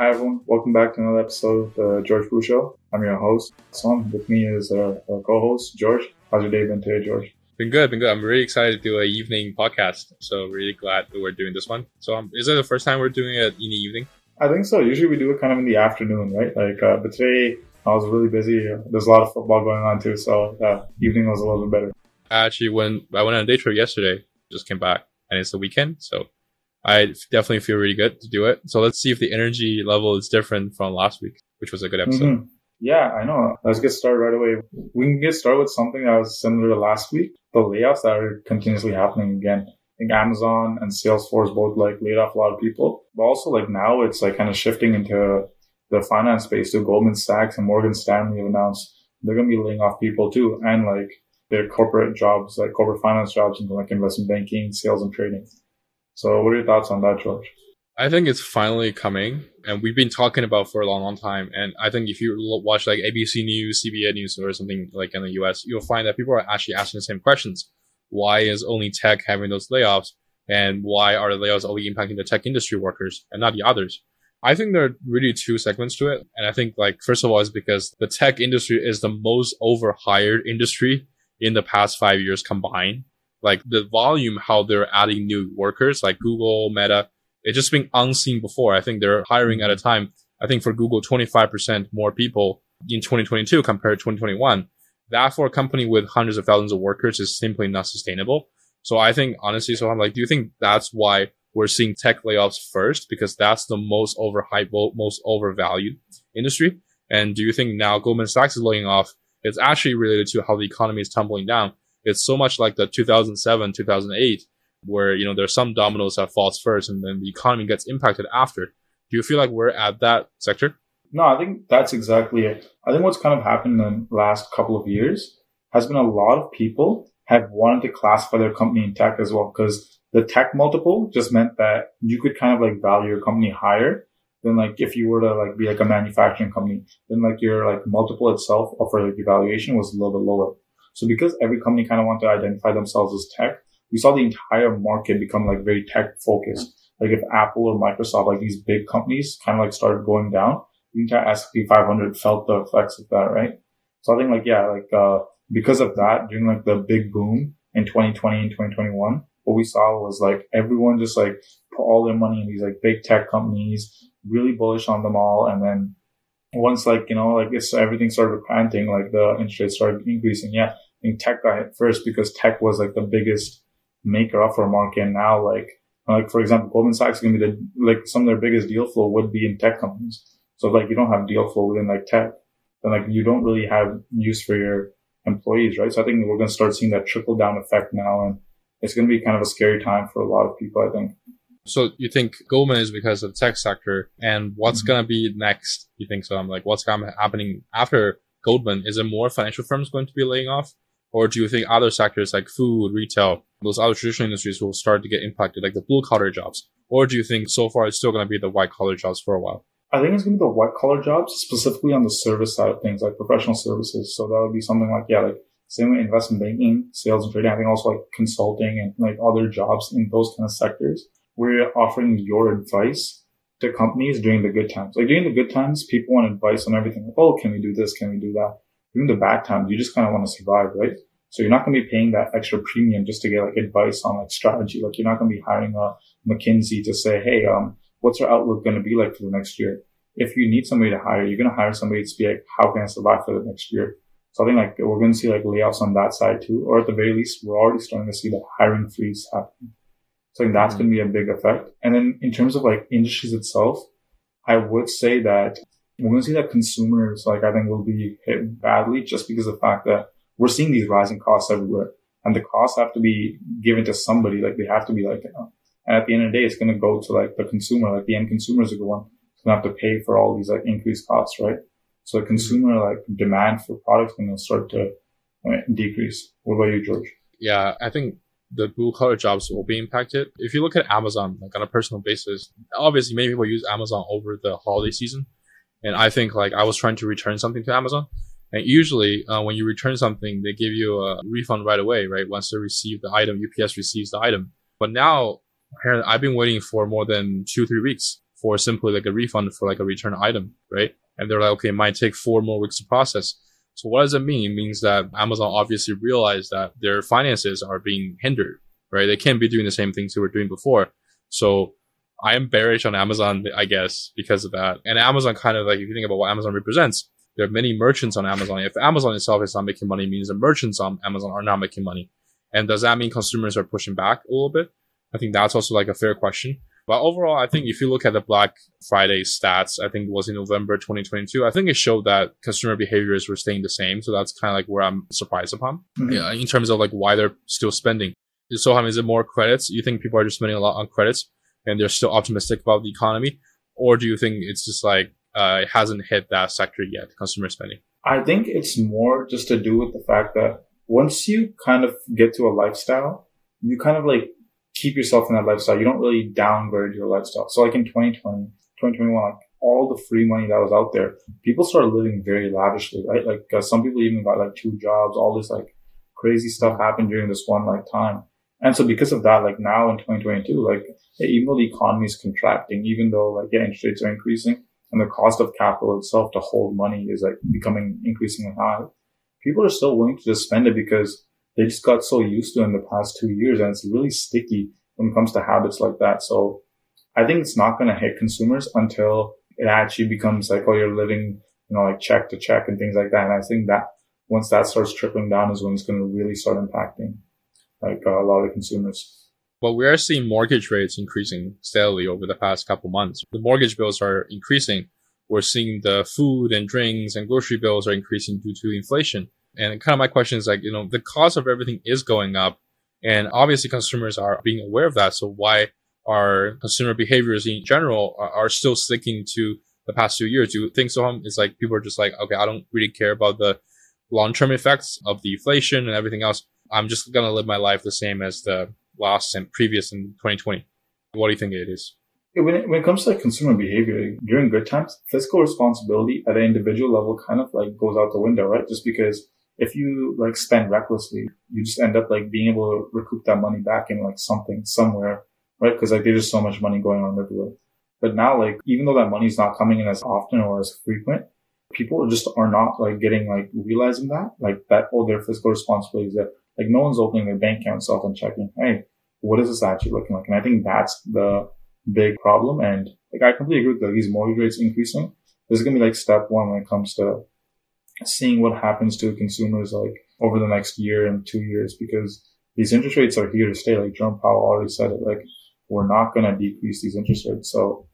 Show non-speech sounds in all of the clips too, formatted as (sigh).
Hi everyone, welcome back to another episode of the George Pu Show. I'm your host, Soham. With me is uh, our co-host, George. How's your day been today, George? Been good, been good. I'm really excited to do a evening podcast. So really glad that we're doing this one. So um, is it the first time we're doing it in the evening? I think so. Usually we do it kind of in the afternoon, right? Like, uh, but today I was really busy. There's a lot of football going on too, so uh, evening was a little bit better. I actually went. I went on a day trip yesterday. Just came back, and it's the weekend, so I definitely feel really good to do it. So let's see if the energy level is different from last week, which was a good episode. Mm-hmm. Yeah, I know. Let's get started right away. We can get started with something that was similar to last week. The layoffs that are continuously happening again. I think Amazon and Salesforce both like laid off a lot of people, but also like now it's like kind of shifting into the finance space. So Goldman Sachs and Morgan Stanley have announced they're going to be laying off people too, and like their corporate jobs, like corporate finance jobs, into like investment banking, sales, and trading. So, what are your thoughts on that, George? I think it's finally coming, and we've been talking about for a long, long time. And I think if you watch like ABC News, CBS News, or something like in the US, you'll find that people are actually asking the same questions. Why is only tech having those layoffs? And why are the layoffs only impacting the tech industry workers and not the others? I think there are really two segments to it. And I think like, first of all, is because the tech industry is the most overhired industry in the past five years combined like the volume, how they're adding new workers, like Google, Meta, it's just been unseen before. I think they're hiring at a time, I think for Google, 25% more people in 2022 compared to 2021. That for a company with hundreds of thousands of workers is simply not sustainable. So I think honestly, so I'm like, do you think that's why we're seeing tech layoffs first? Because that's the most overhyped, most overvalued industry. And do you think now Goldman Sachs is laying off? It's actually related to how the economy is tumbling down it's so much like the 2007, 2008, where, you know, there's some dominoes that falls first and then the economy gets impacted after. Do you feel like we're at that sector? No, I think that's exactly it. I think what's kind of happened in the last couple of years has been a lot of people have wanted to classify their company in tech as well because the tech multiple just meant that you could kind of like value your company higher than like if you were to like be like a manufacturing company, then like your like multiple itself for like evaluation was a little bit lower. So because every company kind of wanted to identify themselves as tech, we saw the entire market become like very tech focused. Like if Apple or Microsoft, like these big companies kind of like started going down, the entire S&P 500 felt the effects of that, right? So I think like, yeah, like, uh, because of that, during like the big boom in 2020 and 2021, what we saw was like everyone just like put all their money in these like big tech companies, really bullish on them all. And then once like, you know, like it's everything started planting, like the interest rates started increasing. Yeah. Think tech got hit first because tech was like the biggest maker of our market. And now, like, like for example, Goldman Sachs is going to be the, like some of their biggest deal flow would be in tech companies. So like you don't have deal flow within like tech, then like you don't really have use for your employees, right? So I think we're going to start seeing that trickle down effect now. And it's going to be kind of a scary time for a lot of people, I think. So you think Goldman is because of the tech sector and what's mm-hmm. going to be next? You think so? I'm like, what's going to happening after Goldman? Is it more financial firms going to be laying off? Or do you think other sectors like food, retail, those other traditional industries will start to get impacted, like the blue collar jobs? Or do you think so far it's still going to be the white collar jobs for a while? I think it's going to be the white collar jobs, specifically on the service side of things, like professional services. So that would be something like, yeah, like same way investment banking, sales and trading. I think also like consulting and like other jobs in those kind of sectors you're offering your advice to companies during the good times. Like during the good times, people want advice on everything. Like, oh, can we do this? Can we do that? During the bad times, you just kind of want to survive, right? So you're not going to be paying that extra premium just to get like advice on like strategy. Like you're not going to be hiring a McKinsey to say, Hey, um, what's your outlook going to be like for the next year? If you need somebody to hire, you're going to hire somebody to be like, how can I survive for the next year? So I think like we're going to see like layoffs on that side too, or at the very least, we're already starting to see the hiring freeze happen. So I think that's mm-hmm. going to be a big effect. And then in terms of like industries itself, I would say that we're going to see that consumers, like, I think will be hit badly just because of the fact that we're seeing these rising costs everywhere and the costs have to be given to somebody. Like they have to be like, you know, and at the end of the day, it's going to go to like the consumer, like the end consumer is the one who's going to have to pay for all these like increased costs, right? So the consumer like demand for products going to start to uh, decrease. What about you, George? Yeah, I think the blue collar jobs will be impacted. If you look at Amazon, like on a personal basis, obviously many people use Amazon over the holiday season. And I think like I was trying to return something to Amazon. And usually, uh, when you return something, they give you a refund right away, right? Once they receive the item, UPS receives the item. But now, apparently I've been waiting for more than two, three weeks for simply like a refund for like a return item, right? And they're like, okay, it might take four more weeks to process. So what does it mean? It means that Amazon obviously realized that their finances are being hindered, right? They can't be doing the same things they were doing before. So I am bearish on Amazon, I guess, because of that. And Amazon kind of like, if you think about what Amazon represents, there are many merchants on Amazon. If Amazon itself is not making money, means the merchants on Amazon are not making money. And does that mean consumers are pushing back a little bit? I think that's also like a fair question. But overall, I think if you look at the Black Friday stats, I think it was in November 2022. I think it showed that consumer behaviors were staying the same. So that's kind of like where I'm surprised upon mm-hmm. yeah, in terms of like why they're still spending. So, I mean, is it more credits? You think people are just spending a lot on credits and they're still optimistic about the economy? Or do you think it's just like, uh, it hasn't hit that sector yet, consumer spending? I think it's more just to do with the fact that once you kind of get to a lifestyle, you kind of like keep yourself in that lifestyle. You don't really downgrade your lifestyle. So like in 2020, 2021, like all the free money that was out there, people started living very lavishly, right? Like uh, some people even got like two jobs, all this like crazy stuff happened during this one like time. And so because of that, like now in 2022, like even though the economy is contracting, even though like yeah, interest rates are increasing and the cost of capital itself to hold money is like becoming increasingly high, people are still willing to just spend it because they just got so used to in the past two years and it's really sticky when it comes to habits like that. So I think it's not going to hit consumers until it actually becomes like, oh, you're living, you know, like check to check and things like that. And I think that once that starts trickling down is when it's going to really start impacting like a lot of consumers. But we are seeing mortgage rates increasing steadily over the past couple months. The mortgage bills are increasing. We're seeing the food and drinks and grocery bills are increasing due to inflation. And kind of my question is like, you know, the cost of everything is going up and obviously consumers are being aware of that. So why are consumer behaviors in general are, still sticking to the past two years? Do you think so? It's like people are just like, okay, I don't really care about the long-term effects of the inflation and everything else. I'm just to live my life the same as the last and previous in 2020. What do you think it is? When it, when it comes to like consumer behavior during good times, fiscal responsibility at an individual level kind of like goes out the window, right? Just because if you like spend recklessly, you just end up like being able to recoup that money back in like something somewhere, right? Because like there's just so much money going on everywhere. But now, like even though that money's not coming in as often or as frequent, people just are not like getting like realizing that like that oh their fiscal responsibility is that like no one's opening their bank account itself and checking hey what is this actually looking like and I think that's the big problem and like I completely agree with like, these mortgage rates increasing. This is gonna be like step one when it comes to seeing what happens to consumers like over the next year and two years because these interest rates are here to stay. Like Jerome Powell already said it, like we're not to decrease these interest rates. So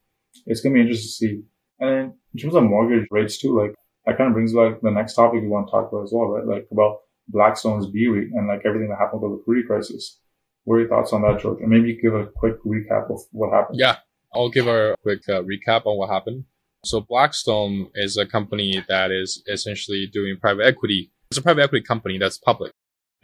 it's to be interesting to see. And then in terms of mortgage rates too, like that kind of brings like the next topic we want to talk about as well, right? Like about Blackstone's BREIT and like everything that happened with the liquidity crisis. What are your thoughts on that, George? And maybe give a quick recap of what happened. Yeah, I'll give a quick uh, recap on what happened. So Blackstone is a company that is essentially doing private equity. It's a private equity company that's public.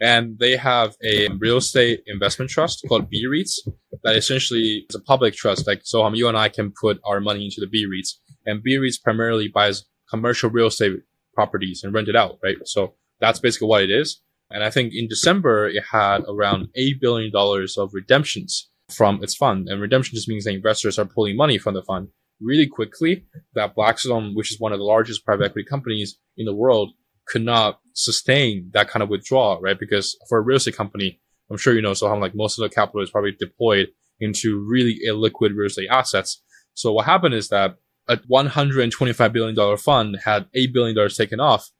And they have a real estate investment trust called BREITs that essentially is a public trust. Like, so um, you and I can put our money into the BREITs and BREITs primarily buys commercial real estate properties and rent it out, right? So that's basically what it is. And I think in December, it had around $8 billion of redemptions from its fund. And redemption just means that investors are pulling money from the fund really quickly that Blackstone, which is one of the largest private equity companies in the world, could not sustain that kind of withdrawal, right? Because for a real estate company, I'm sure you know, so how like most of the capital is probably deployed into really illiquid real estate assets. So what happened is that a $125 billion fund had $8 billion taken off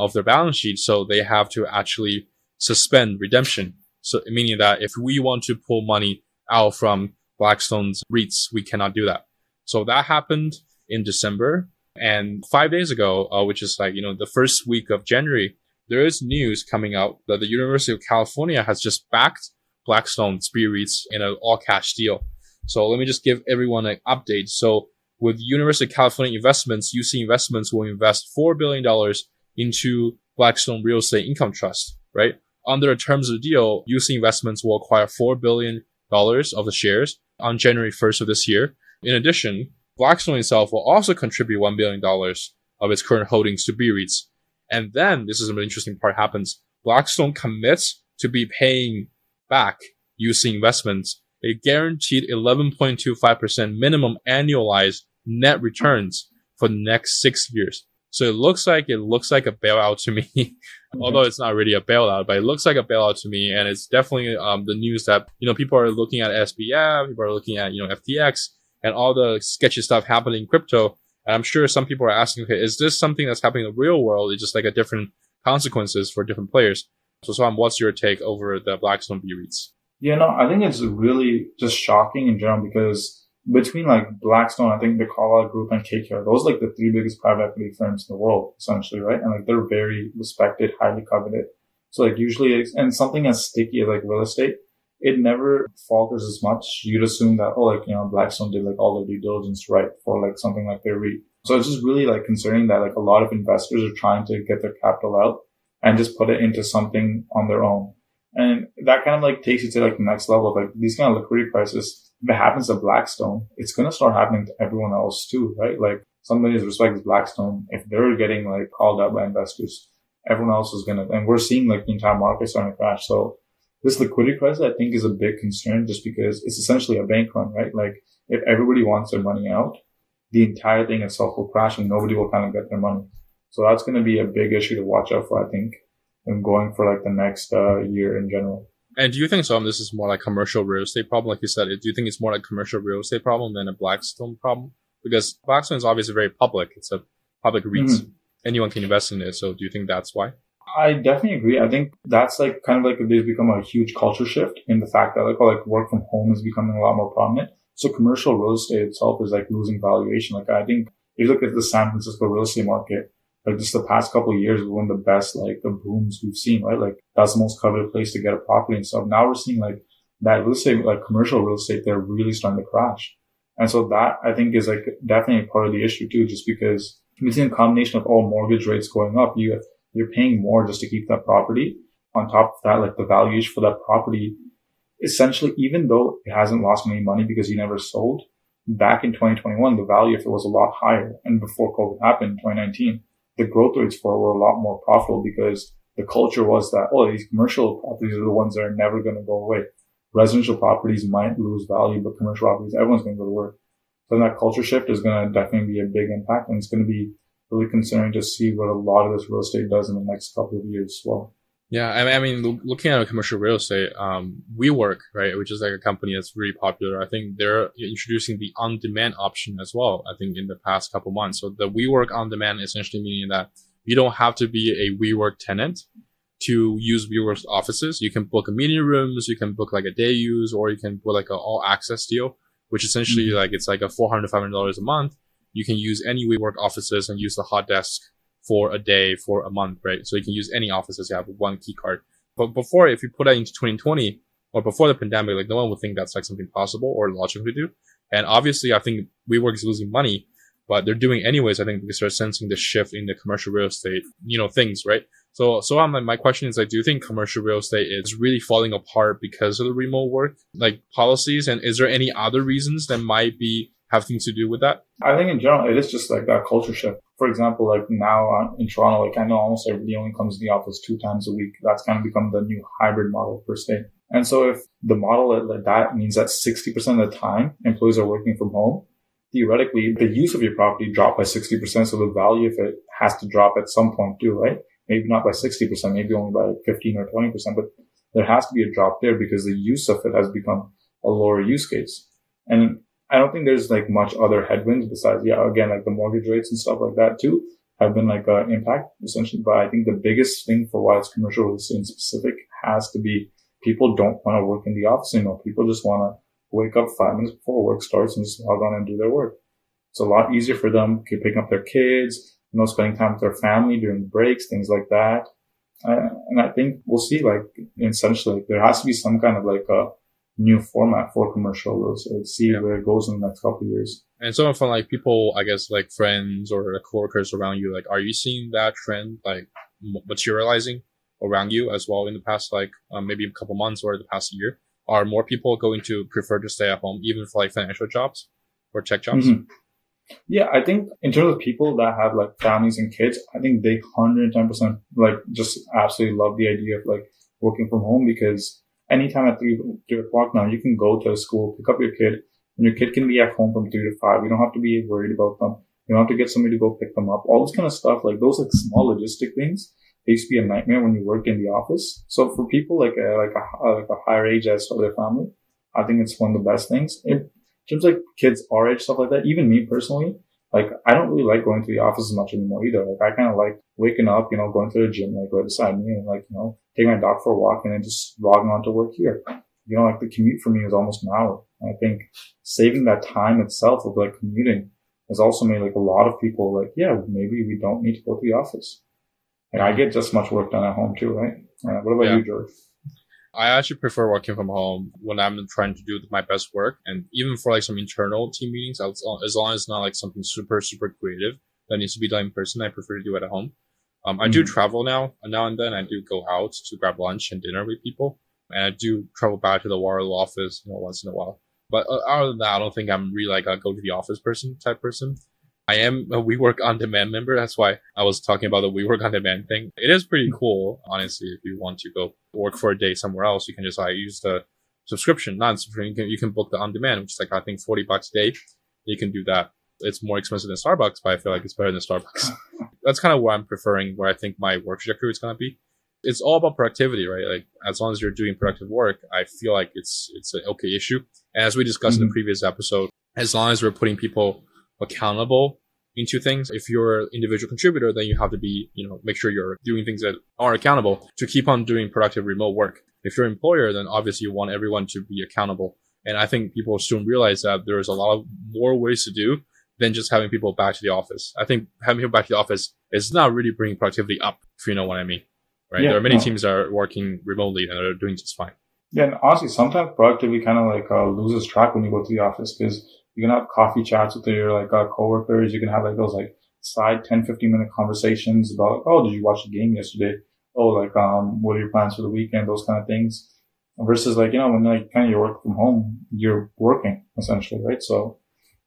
of their balance sheet. So they have to actually suspend redemption. So meaning that if we want to pull money out from Blackstone's REITs, we cannot do that. So that happened in December. And five days ago, uh, which is like, you know, the first week of January, there is news coming out that the University of California has just backed Blackstone REITs in an all cash deal. So let me just give everyone an update. So with University of California Investments, UC Investments will invest $4 billion into Blackstone Real Estate Income Trust, right? Under the terms of the deal, UC Investments will acquire $4 billion of the shares on January 1st of this year. In addition, Blackstone itself will also contribute $1 billion of its current holdings to BREITs. And then, this is an interesting part happens, Blackstone commits to be paying back UC investments a guaranteed 11.25% minimum annualized net returns for the next six years. So it looks like it looks like a bailout to me, (laughs) mm-hmm. although it's not really a bailout, but it looks like a bailout to me. And it's definitely um, the news that you know people are looking at SBF, people are looking at you know FTX, and all the sketchy stuff happening in crypto. And I'm sure some people are asking, okay, is this something that's happening in the real world? It's just like a different consequences for different players. So, Soham, what's your take over the Blackstone B REITs? Yeah, no, I think it's really just shocking in general because between like Blackstone, I think the Carlyle Group and KKR, those are like the three biggest private equity firms in the world, essentially, right? And like they're very respected, highly coveted. So like usually, and something as sticky as like real estate, it never falters as much. You'd assume that, oh, like, you know, Blackstone did like all the due diligence right for like something like their REIT. So it's just really like concerning that like a lot of investors are trying to get their capital out and just put it into something on their own. And that kind of like takes you to like the next level of like these kind of liquidity crisis. If it happens to Blackstone, it's going to start happening to everyone else too, right? Like somebody as respect as Blackstone, if they're getting like called out by investors, everyone else is going to, and we're seeing like the entire market starting to crash. So this liquidity crisis, I think is a big concern just because it's essentially a bank run, right? Like if everybody wants their money out, the entire thing itself will crash and nobody will kind of get their money. So that's going to be a big issue to watch out for, I think, and going for like the next uh, year in general. And do you think so? Um, this is more like commercial real estate problem, like you said. Do you think it's more like commercial real estate problem than a Blackstone problem? Because Blackstone is obviously very public. It's a public REIT. Mm-hmm. Anyone can invest in it. So do you think that's why? I definitely agree. I think that's like kind of like there's become a huge culture shift in the fact that like, oh, like work from home is becoming a lot more prominent. So commercial real estate itself is like losing valuation. Like I think if you look at the San Francisco real estate market, like just the past couple years, one of the best like the booms we've seen, right? Like that's the most coveted place to get a property and stuff. Now we're seeing like that real estate, like commercial real estate, they're really starting to crash. And so that I think is like definitely part of the issue too, just because between a combination of all mortgage rates going up, You, you're paying more just to keep that property. On top of that, like the valuation for that property, essentially, even though it hasn't lost any money because you never sold, back in 2021, the value of it was a lot higher. And before COVID happened in 2019, the growth rates for were a lot more profitable because the culture was that, oh, these commercial properties are the ones that are never going to go away. Residential properties might lose value, but commercial properties, everyone's going to go to work. So that culture shift is going to definitely be a big impact and it's going to be really concerning to see what a lot of this real estate does in the next couple of years as well. Yeah, I mean, looking at commercial real estate, um, WeWork, right, which is like a company that's really popular. I think they're introducing the on-demand option as well. I think in the past couple months. So the WeWork on-demand essentially meaning that you don't have to be a WeWork tenant to use WeWork's offices. You can book a meeting rooms, you can book like a day use, or you can book like an all access deal, which essentially mm-hmm. like it's like a four hundred five hundred dollars a month. You can use any WeWork offices and use the hot desk for a day, for a month, right? So you can use any offices you have one key card. But before, if you put that into 2020 or before the pandemic, like no one would think that's like something possible or logical to do. And obviously, I think WeWork is losing money, but they're doing anyways. I think because they're sensing the shift in the commercial real estate, you know, things, right? So, so I'm, my question is like, do you think commercial real estate is really falling apart because of the remote work, like policies? And is there any other reasons that might be have things to do with that? I think in general, it is just like that culture shift. For example, like now uh, in Toronto, like I know almost everybody only comes to the office two times a week. That's kind of become the new hybrid model per se. And so if the model like that means that 60% of the time employees are working from home, theoretically the use of your property dropped by 60%. So the value of it has to drop at some point too, right? Maybe not by 60%, maybe only by 15 or 20%, but there has to be a drop there because the use of it has become a lower use case. And I don't think there's like much other headwinds besides, yeah, again, like the mortgage rates and stuff like that too have been like an impact essentially. But I think the biggest thing for why it's commercial real estate in specific has to be people don't want to work in the office anymore. People just want to wake up five minutes before work starts and just log on and do their work. It's a lot easier for them picking up their kids, you know, spending time with their family during breaks, things like that. Uh, and I think we'll see like essentially there has to be some kind of like a new format for commercial estate. See yeah. where it goes in the next couple years. And some from like people, I guess, like friends or like coworkers around you, like, are you seeing that trend like materializing around you as well in the past, like um, maybe a couple months or the past year? Are more people going to prefer to stay at home, even for like financial jobs or tech jobs? Mm-hmm. Yeah, I think in terms of people that have like families and kids, I think they 110% like just absolutely love the idea of like working from home because anytime at three, three o'clock now, you can go to a school, pick up your kid, and your kid can be at home from three to five. You don't have to be worried about them. You don't have to get somebody to go pick them up. All this kind of stuff, like those like small logistic things, they used to be a nightmare when you work in the office. So for people like a, like a, uh, like a higher age as for their family, I think it's one of the best things. In terms like kids our age, stuff like that, even me personally, like I don't really like going to the office as much anymore either. Like I kind of like waking up, you know, going to the gym like right beside me and like, you know, taking my dog for a walk and then just logging on to work here. You know, like the commute for me is almost an hour. And I think saving that time itself of like commuting has also made like a lot of people like, yeah, maybe we don't need to go to the office. And I get just as much work done at home too, right? Uh, what about yeah. you, George? I actually prefer working from home when I'm trying to do my best work. And even for like some internal team meetings, as long as it's not like something super, super creative that needs to be done in person, I prefer to do it at home. Um, I mm-hmm. do travel now, now and then. I do go out to grab lunch and dinner with people. And I do travel back to the Waterloo office, you know, once in a while. But uh, other than that, I don't think I'm really like a go to the office person type person. I am a WeWork on demand member. That's why I was talking about the WeWork on demand thing. It is pretty cool, honestly. If you want to go work for a day somewhere else, you can just like use the subscription, not subscription. You can, you can book the on demand, which is like, I think 40 bucks a day. You can do that. It's more expensive than Starbucks, but I feel like it's better than Starbucks. (laughs) That's kind of where I'm preferring, where I think my work trajectory is going to be. It's all about productivity, right? Like as long as you're doing productive work, I feel like it's, it's an okay issue. And as we discussed mm-hmm. in the mm-hmm. previous episode, as long as we're putting people accountable into things. If you're an individual contributor, then you have to be, you know, make sure you're doing things that are accountable to keep on doing productive remote work. If you're an employer, then obviously you want everyone to be accountable. And I think people soon realize that there's a lot of more ways to do than just having people back to the office. I think having people back to the office is not really bringing productivity up, if you know what I mean. Right? Yeah, there are many no. teams that are working remotely and they're doing just fine. Yeah, and honestly, sometimes productivity kind of like uh, loses track when you go to the office because you can have coffee chats with your like uh, coworkers. You can have like those like side 10, 15 minute conversations about, like, oh, did you watch the game yesterday? Oh, like, um, what are your plans for the weekend? Those kind of things versus like, you know, when like kind of you work from home, you're working essentially, right? So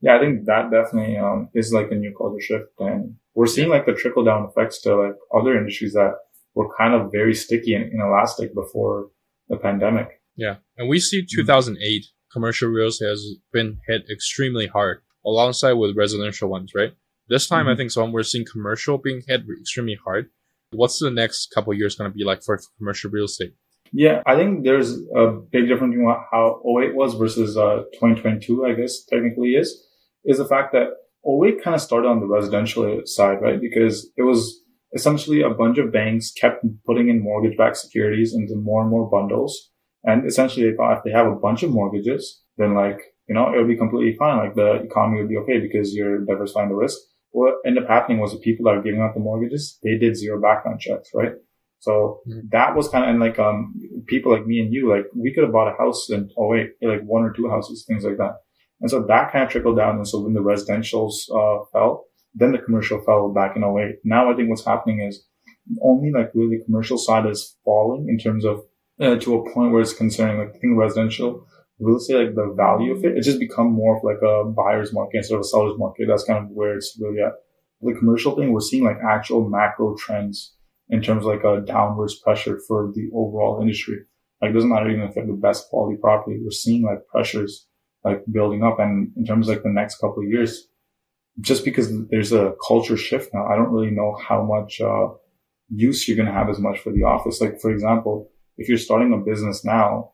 yeah, I think that definitely, um, is like a new culture shift and we're seeing like the trickle down effects to like other industries that were kind of very sticky and inelastic before the pandemic. Yeah. And we see 2008 commercial real estate has been hit extremely hard alongside with residential ones, right? This time, mm-hmm. I think so. We're seeing commercial being hit extremely hard. What's the next couple years going to be like for commercial real estate? Yeah, I think there's a big difference between how 08 was versus uh, 2022, I guess technically is, is the fact that 08 kind of started on the residential side, right? Because it was essentially a bunch of banks kept putting in mortgage backed securities into more and more bundles. And essentially they thought if they have a bunch of mortgages, then like, you know, it would be completely fine. Like the economy would be okay because you're diversifying the risk. What ended up happening was the people that are giving out the mortgages, they did zero background checks, right? So mm-hmm. that was kind of, and like, um, people like me and you, like we could have bought a house in, oh wait, like one or two houses, things like that. And so that kind of trickled down. And so when the residentials, uh, fell, then the commercial fell back in 08. Now I think what's happening is only like really the commercial side is falling in terms of uh, to a point where it's concerning. Like think residential real estate, like the value of it, it's just become more of like a buyer's market instead of a seller's market. That's kind of where it's really at. The commercial thing, we're seeing like actual macro trends in terms of like a downwards pressure for the overall industry. Like it doesn't matter even if like the best quality property, we're seeing like pressures like building up. And in terms of like the next couple of years, just because there's a culture shift now, I don't really know how much, uh, use you're going to have as much for the office. Like, for example, if you're starting a business now,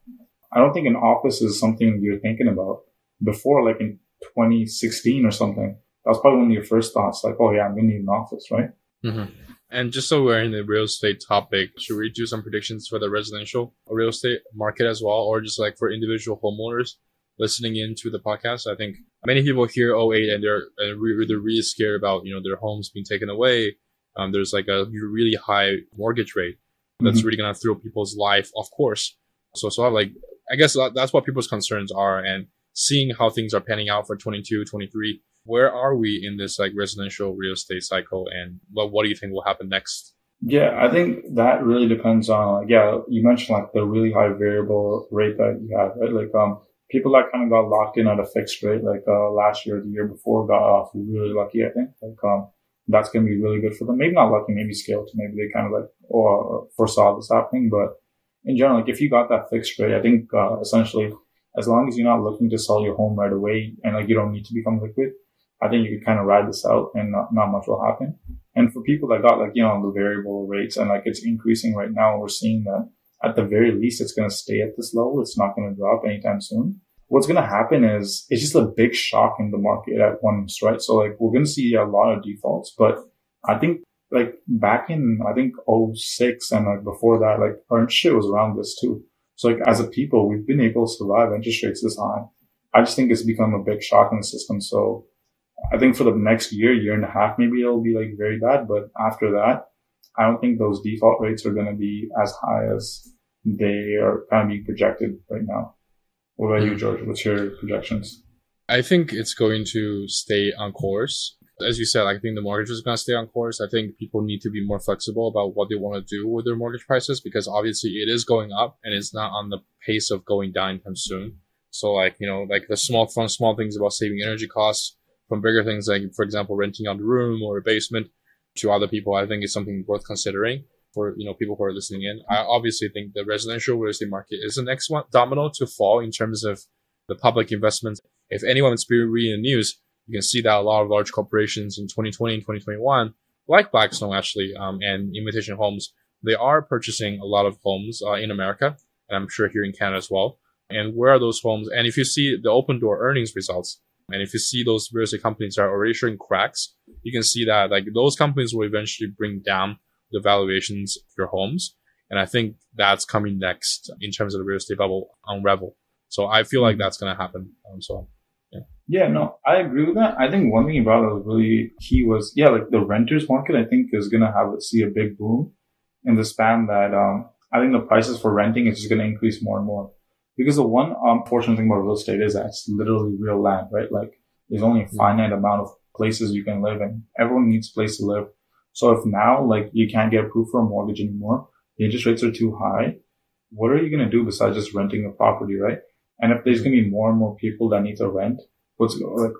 I don't think an office is something you're thinking about before, like in 2016 or something. That was probably one of your first thoughts, like, oh yeah, I'm gonna need an office, right? Mm-hmm. And just so we're in the real estate topic, should we do some predictions for the residential real estate market as well, or just like for individual homeowners listening into the podcast? I think many people hear 08 and they're and they're really scared about you know their homes being taken away. Um, there's like a really high mortgage rate that's mm-hmm. really gonna throw people's life off course. So, so like, I guess that's what people's concerns are. And seeing how things are panning out for 22, 23, where are we in this like residential real estate cycle? And what, what do you think will happen next? Yeah, I think that really depends on, like, yeah, you mentioned like the really high variable rate that you have, right? Like, um, people that kind of got locked in at a fixed rate, like, uh, last year, the year before got off really lucky, I think. Like, um, that's going to be really good for them. Maybe not lucky, maybe scale to maybe they kind of like or foresaw this happening, but in general, like if you got that fixed rate, I think uh, essentially as long as you're not looking to sell your home right away and like you don't need to become liquid, I think you could kind of ride this out and not, not much will happen. And for people that got like, you know, the variable rates and like it's increasing right now, we're seeing that at the very least, it's going to stay at this level. It's not going to drop anytime soon. What's going to happen is it's just a big shock in the market at once, right? So like we're going to see a lot of defaults, but I think like back in, I think 06 and like before that, like our shit was around this too. So like as a people, we've been able to survive interest rates this high. I just think it's become a big shock in the system. So I think for the next year, year and a half, maybe it'll be like very bad. But after that, I don't think those default rates are going to be as high as they are kind of being projected right now. What about you. George? What's your projections? I think it's going to stay on course. As you said, I think the mortgage is going to stay on course. I think people need to be more flexible about what they want to do with their mortgage prices because obviously it is going up and it's not on the pace of going down anytime soon. So like, you know, like the small, fun, small things about saving energy costs from bigger things like, for example, renting out a room or a basement to other people, I think is something worth considering for, you know, people who are listening in. I obviously think the residential real estate market is the next one domino to fall in terms of the public investments. If anyone's been reading the news, you can see that a lot of large corporations in 2020 and 2021, like Blackstone actually, um, and Invitation Homes, they are purchasing a lot of homes uh, in America, and I'm sure here in Canada as well. And where are those homes? And if you see the Opendoor earnings results, and if you see those real estate companies are already showing cracks, you can see that like those companies will eventually bring down the valuations of your homes. And I think that's coming next in terms of the real estate bubble unravel. So I feel like mm-hmm. that's going to happen. Um, so yeah. Yeah, no, I agree with that. I think one thing you brought that was really key was, yeah, like the renters market, I think is going to have, see a big boom in the span that, um, I think the prices for renting is just going to increase more and more. Because the one um, unfortunate thing about real estate is that it's literally real land, right? Like there's only a mm-hmm. finite amount of places you can live in. Everyone needs a place to live. So if now like you can't get approved for a mortgage anymore, the interest rates are too high, what are you going to do besides just renting a property, right? And if there's mm-hmm. going to be more and more people that need to rent, what's like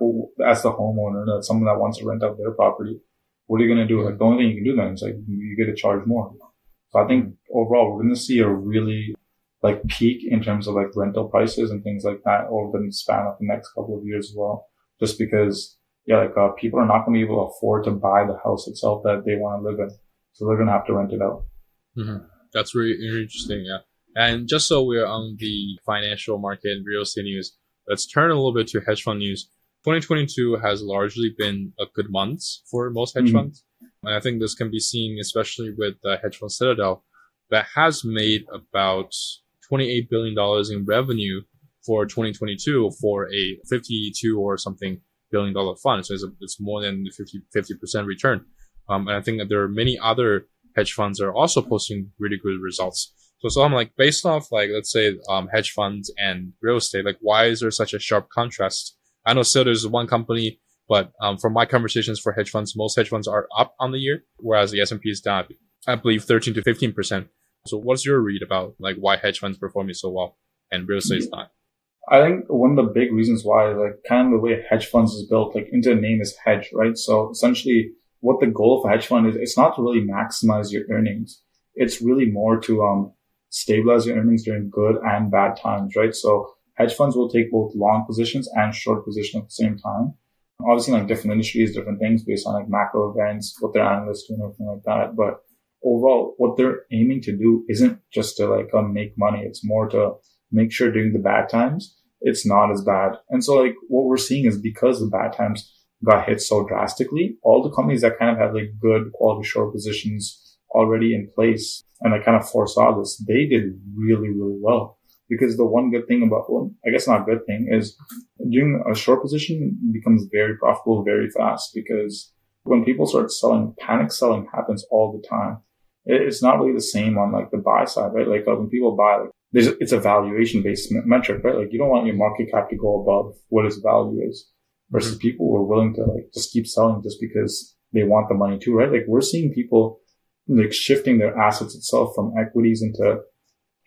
as the homeowner, that's someone that wants to rent out their property, what are you going to do? Like mm-hmm. the only thing you can do then is like you get to charge more. So I think overall we're going to see a really like peak in terms of like rental prices and things like that over the span of the next couple of years as well. Just because, yeah, like uh, people are not going to be able to afford to buy the house itself that they want to live in, so they're going to have to rent it out. Mm-hmm. That's really interesting. Yeah. And just so we're on the financial market and real estate news, let's turn a little bit to hedge fund news. 2022 has largely been a good month for most hedge mm-hmm. funds. And I think this can be seen especially with the hedge fund Citadel that has made about $28 billion in revenue for 2022 for a 52 or something billion dollar fund. So it's, a, it's more than 50, 50% return. Um, and I think that there are many other hedge funds that are also posting really good results. So, so I'm like, based off like, let's say, um, hedge funds and real estate, like, why is there such a sharp contrast? I know still there's one company, but, um, from my conversations for hedge funds, most hedge funds are up on the year, whereas the S&P is down, I believe 13 to 15%. So what's your read about like why hedge funds performing so well and real estate is not? I think one of the big reasons why, like kind of the way hedge funds is built, like into the name is hedge, right? So essentially what the goal of a hedge fund is, it's not to really maximize your earnings. It's really more to, um, stabilize your earnings during good and bad times, right? So hedge funds will take both long positions and short positions at the same time. Obviously, like different industries, different things based on like macro events, what their analysts do and everything like that. But overall, what they're aiming to do isn't just to like uh, make money. It's more to make sure during the bad times, it's not as bad. And so like what we're seeing is because the bad times got hit so drastically, all the companies that kind of have like good quality short positions already in place and I kind of foresaw this, they did really, really well. Because the one good thing about, well, I guess not good thing is doing a short position becomes very profitable very fast because when people start selling, panic selling happens all the time it's not really the same on like the buy side, right? Like uh, when people buy, like there's, it's a valuation based metric, right? Like you don't want your market cap to go above what its value is versus mm-hmm. people who are willing to like just keep selling just because they want the money too, right? Like we're seeing people like shifting their assets itself from equities into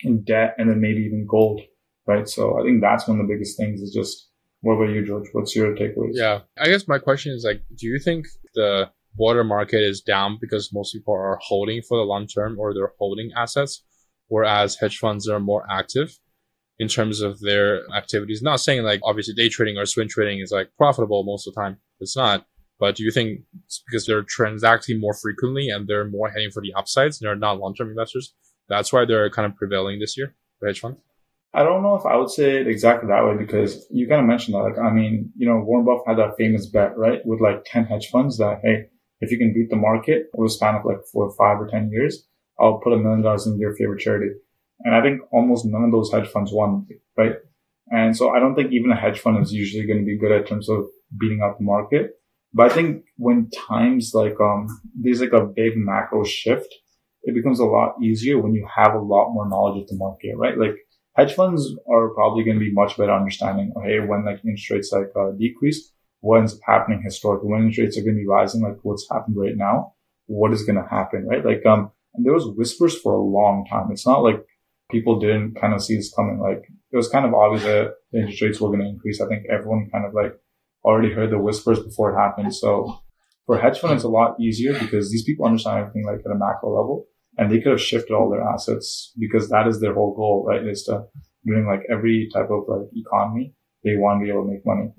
in debt and then maybe even gold, right? So I think that's one of the biggest things is just what about you, George? What's your takeaways? Yeah. I guess my question is like, do you think the water market is down because most people are holding for the long term or they're holding assets? whereas hedge funds are more active in terms of their activities. Not saying like obviously day trading or swing trading is like profitable most of the time. It's not. But do you think it's because they're transacting more frequently and they're more heading for the upsides and they're not long-term investors? That's why they're kind of prevailing this year for hedge funds. I don't know if I would say it exactly that way because you kind of mentioned that. Like, I mean, you know, Warren Buffett had that famous bet, right? With like 10 hedge funds that, hey, if you can beat the market over a span of like four, five or 10 years, I'll put a million dollars in your favorite charity. And I think almost none of those hedge funds won, right? And so I don't think even a hedge fund is usually going to be good at terms of beating out the market. But I think when times like, um, there's like a big macro shift, it becomes a lot easier when you have a lot more knowledge of the market, right? Like hedge funds are probably going to be much better understanding, hey, when like interest rates like uh, decrease, what ends up happening historically, when interest rates are going to be rising, like what's happened right now, what is going to happen, right? Like, um, and there was whispers for a long time. It's not like people didn't kind of see this coming. Like it was kind of obvious that interest rates were going to increase. I think everyone kind of like already heard the whispers before it happened. So for hedge fund, it's a lot easier because these people understand everything like at a macro level and they could have shifted all their assets because that is their whole goal, right? Is to doing like every type of like economy, they want to be able to make money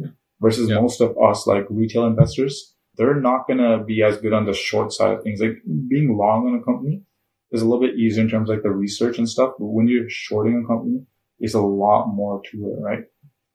versus yeah. most of us like retail investors. They're not going to be as good on the short side of things. Like being long on a company is a little bit easier in terms of like the research and stuff. But when you're shorting a company, it's a lot more to it, right?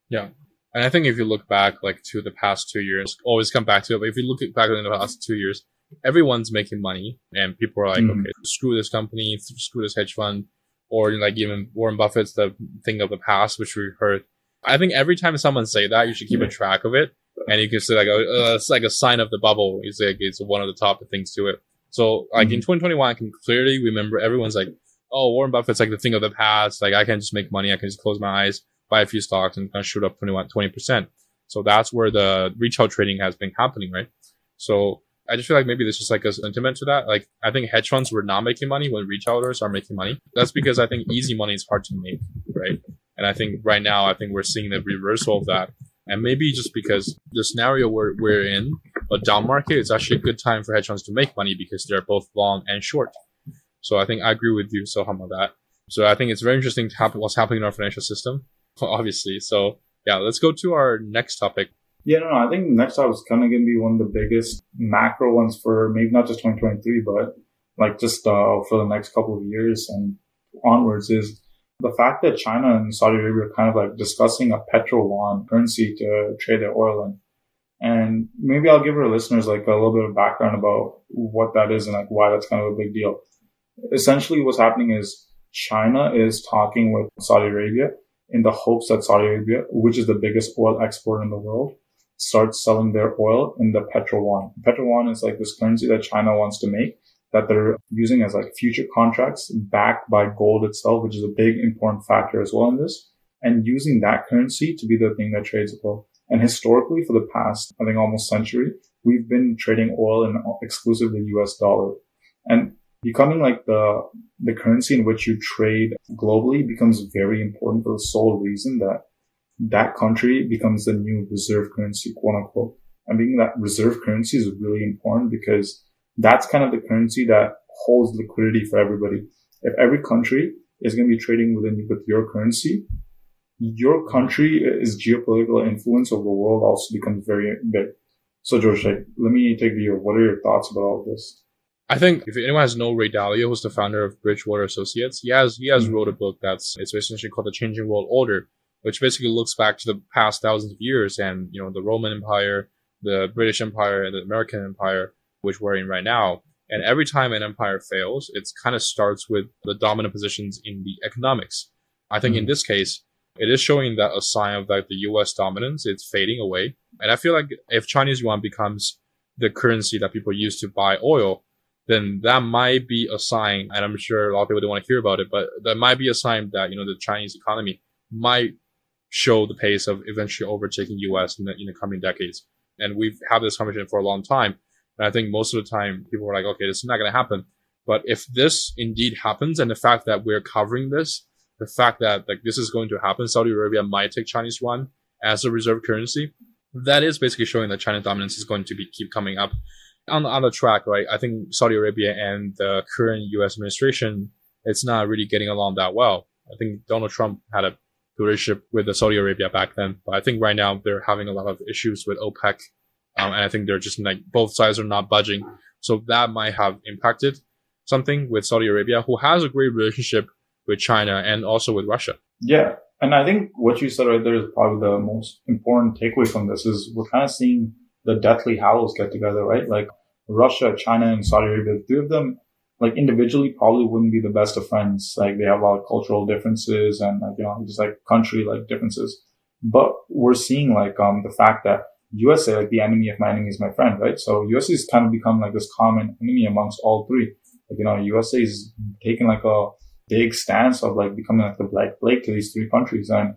Yeah. And I think if you look back like to the past two years, always come back to it. But if you look back in the past two years, everyone's making money and people are like, mm-hmm. okay, screw this company, screw this hedge fund, or like even Warren Buffett's the thing of the past, which we heard. I think every time someone say that, you should keep a track of it. And you can say like, oh, uh, it's like a sign of the bubble. It's like, it's one of the top things to it. So like mm-hmm. in 2021, I can clearly remember everyone's like, oh, Warren Buffett's like the thing of the past. Like I can just make money. I can just close my eyes, buy a few stocks and kind of shoot up 21, 20%. So that's where the retail trading has been happening, right? So I just feel like maybe there's just like a sentiment to that. Like I think hedge funds were not making money when retailers are making money. That's because I think easy money is hard to make, right? And I think right now, I think we're seeing the reversal of that. And maybe just because the scenario we're, we're in, a down market, it's actually a good time for hedge funds to make money because they're both long and short. So I think I agree with you, Soham, on that. So I think it's very interesting to happen what's happening in our financial system, (laughs) obviously. So yeah, let's go to our next topic. Yeah, no, no, I think next topic is kind of going to be one of the biggest macro ones for maybe not just 2023, but like just uh, for the next couple of years and onwards is the fact that China and Saudi Arabia are kind of like discussing a petro currency to trade their oil in. And maybe I'll give our listeners like a little bit of background about what that is and like why that's kind of a big deal. Essentially what's happening is China is talking with Saudi Arabia in the hopes that Saudi Arabia, which is the biggest oil exporter in the world, starts selling their oil in the petro yuan. Is like this currency that China wants to make that they're using as like future contracts backed by gold itself, which is a big important factor as well in this. And using that currency to be the thing that trades oil. And historically, for the past, I think almost century, we've been trading oil in uh, exclusively US dollar. And becoming like the, the currency in which you trade globally becomes very important for the sole reason that that country becomes the new reserve currency, quote unquote. And being that reserve currency is really important because that's kind of the currency that holds liquidity for everybody. If every country is going to be trading within with your currency, your country is geopolitical influence over the world also becomes very big. So George, like, let me take you. What are your thoughts about all of this? I think if anyone has know Ray Dalio, who's the founder of Bridgewater Associates, he has he has mm-hmm. wrote a book that's it's essentially called The Changing World Order, which basically looks back to the past thousands of years and you know the Roman Empire, the British Empire, and the American Empire, which we're in right now. And every time an empire fails, it kind of starts with the dominant positions in the economics. I think mm-hmm. in this case, it is showing that a sign of that the U.S. dominance is fading away. And I feel like if Chinese yuan becomes the currency that people use to buy oil, then that might be a sign. And I'm sure a lot of people don't want to hear about it, but that might be a sign that you know the Chinese economy might show the pace of eventually overtaking U.S. in the, in the coming decades. And we've had this conversation for a long time. And I think most of the time people were like, okay, this is not going to happen. But if this indeed happens and the fact that we're covering this, the fact that like this is going to happen, Saudi Arabia might take Chinese yuan as a reserve currency. That is basically showing that China dominance is going to be keep coming up on the, track, right? I think Saudi Arabia and the current U.S. administration it's not really getting along that well. I think Donald Trump had a relationship with Saudi Arabia back then, but I think right now they're having a lot of issues with OPEC, um, and I think they're just like both sides are not budging, so that might have impacted something with Saudi Arabia, who has a great relationship with China and also with Russia. Yeah, and I think what you said right there is probably the most important takeaway from this is we're kind of seeing the deathly hallows get together, right? Like Russia, China, and Saudi Arabia, three of them, like individually, probably wouldn't be the best of friends. Like they have a lot of cultural differences and like, you know, just like country like differences. But we're seeing like, um, the fact that USA, like the enemy of my enemy is my friend, right? So USA has kind of become like this common enemy amongst all three. Like, you know, USA is taking like a big stance of like becoming like the black Blake to these three countries. And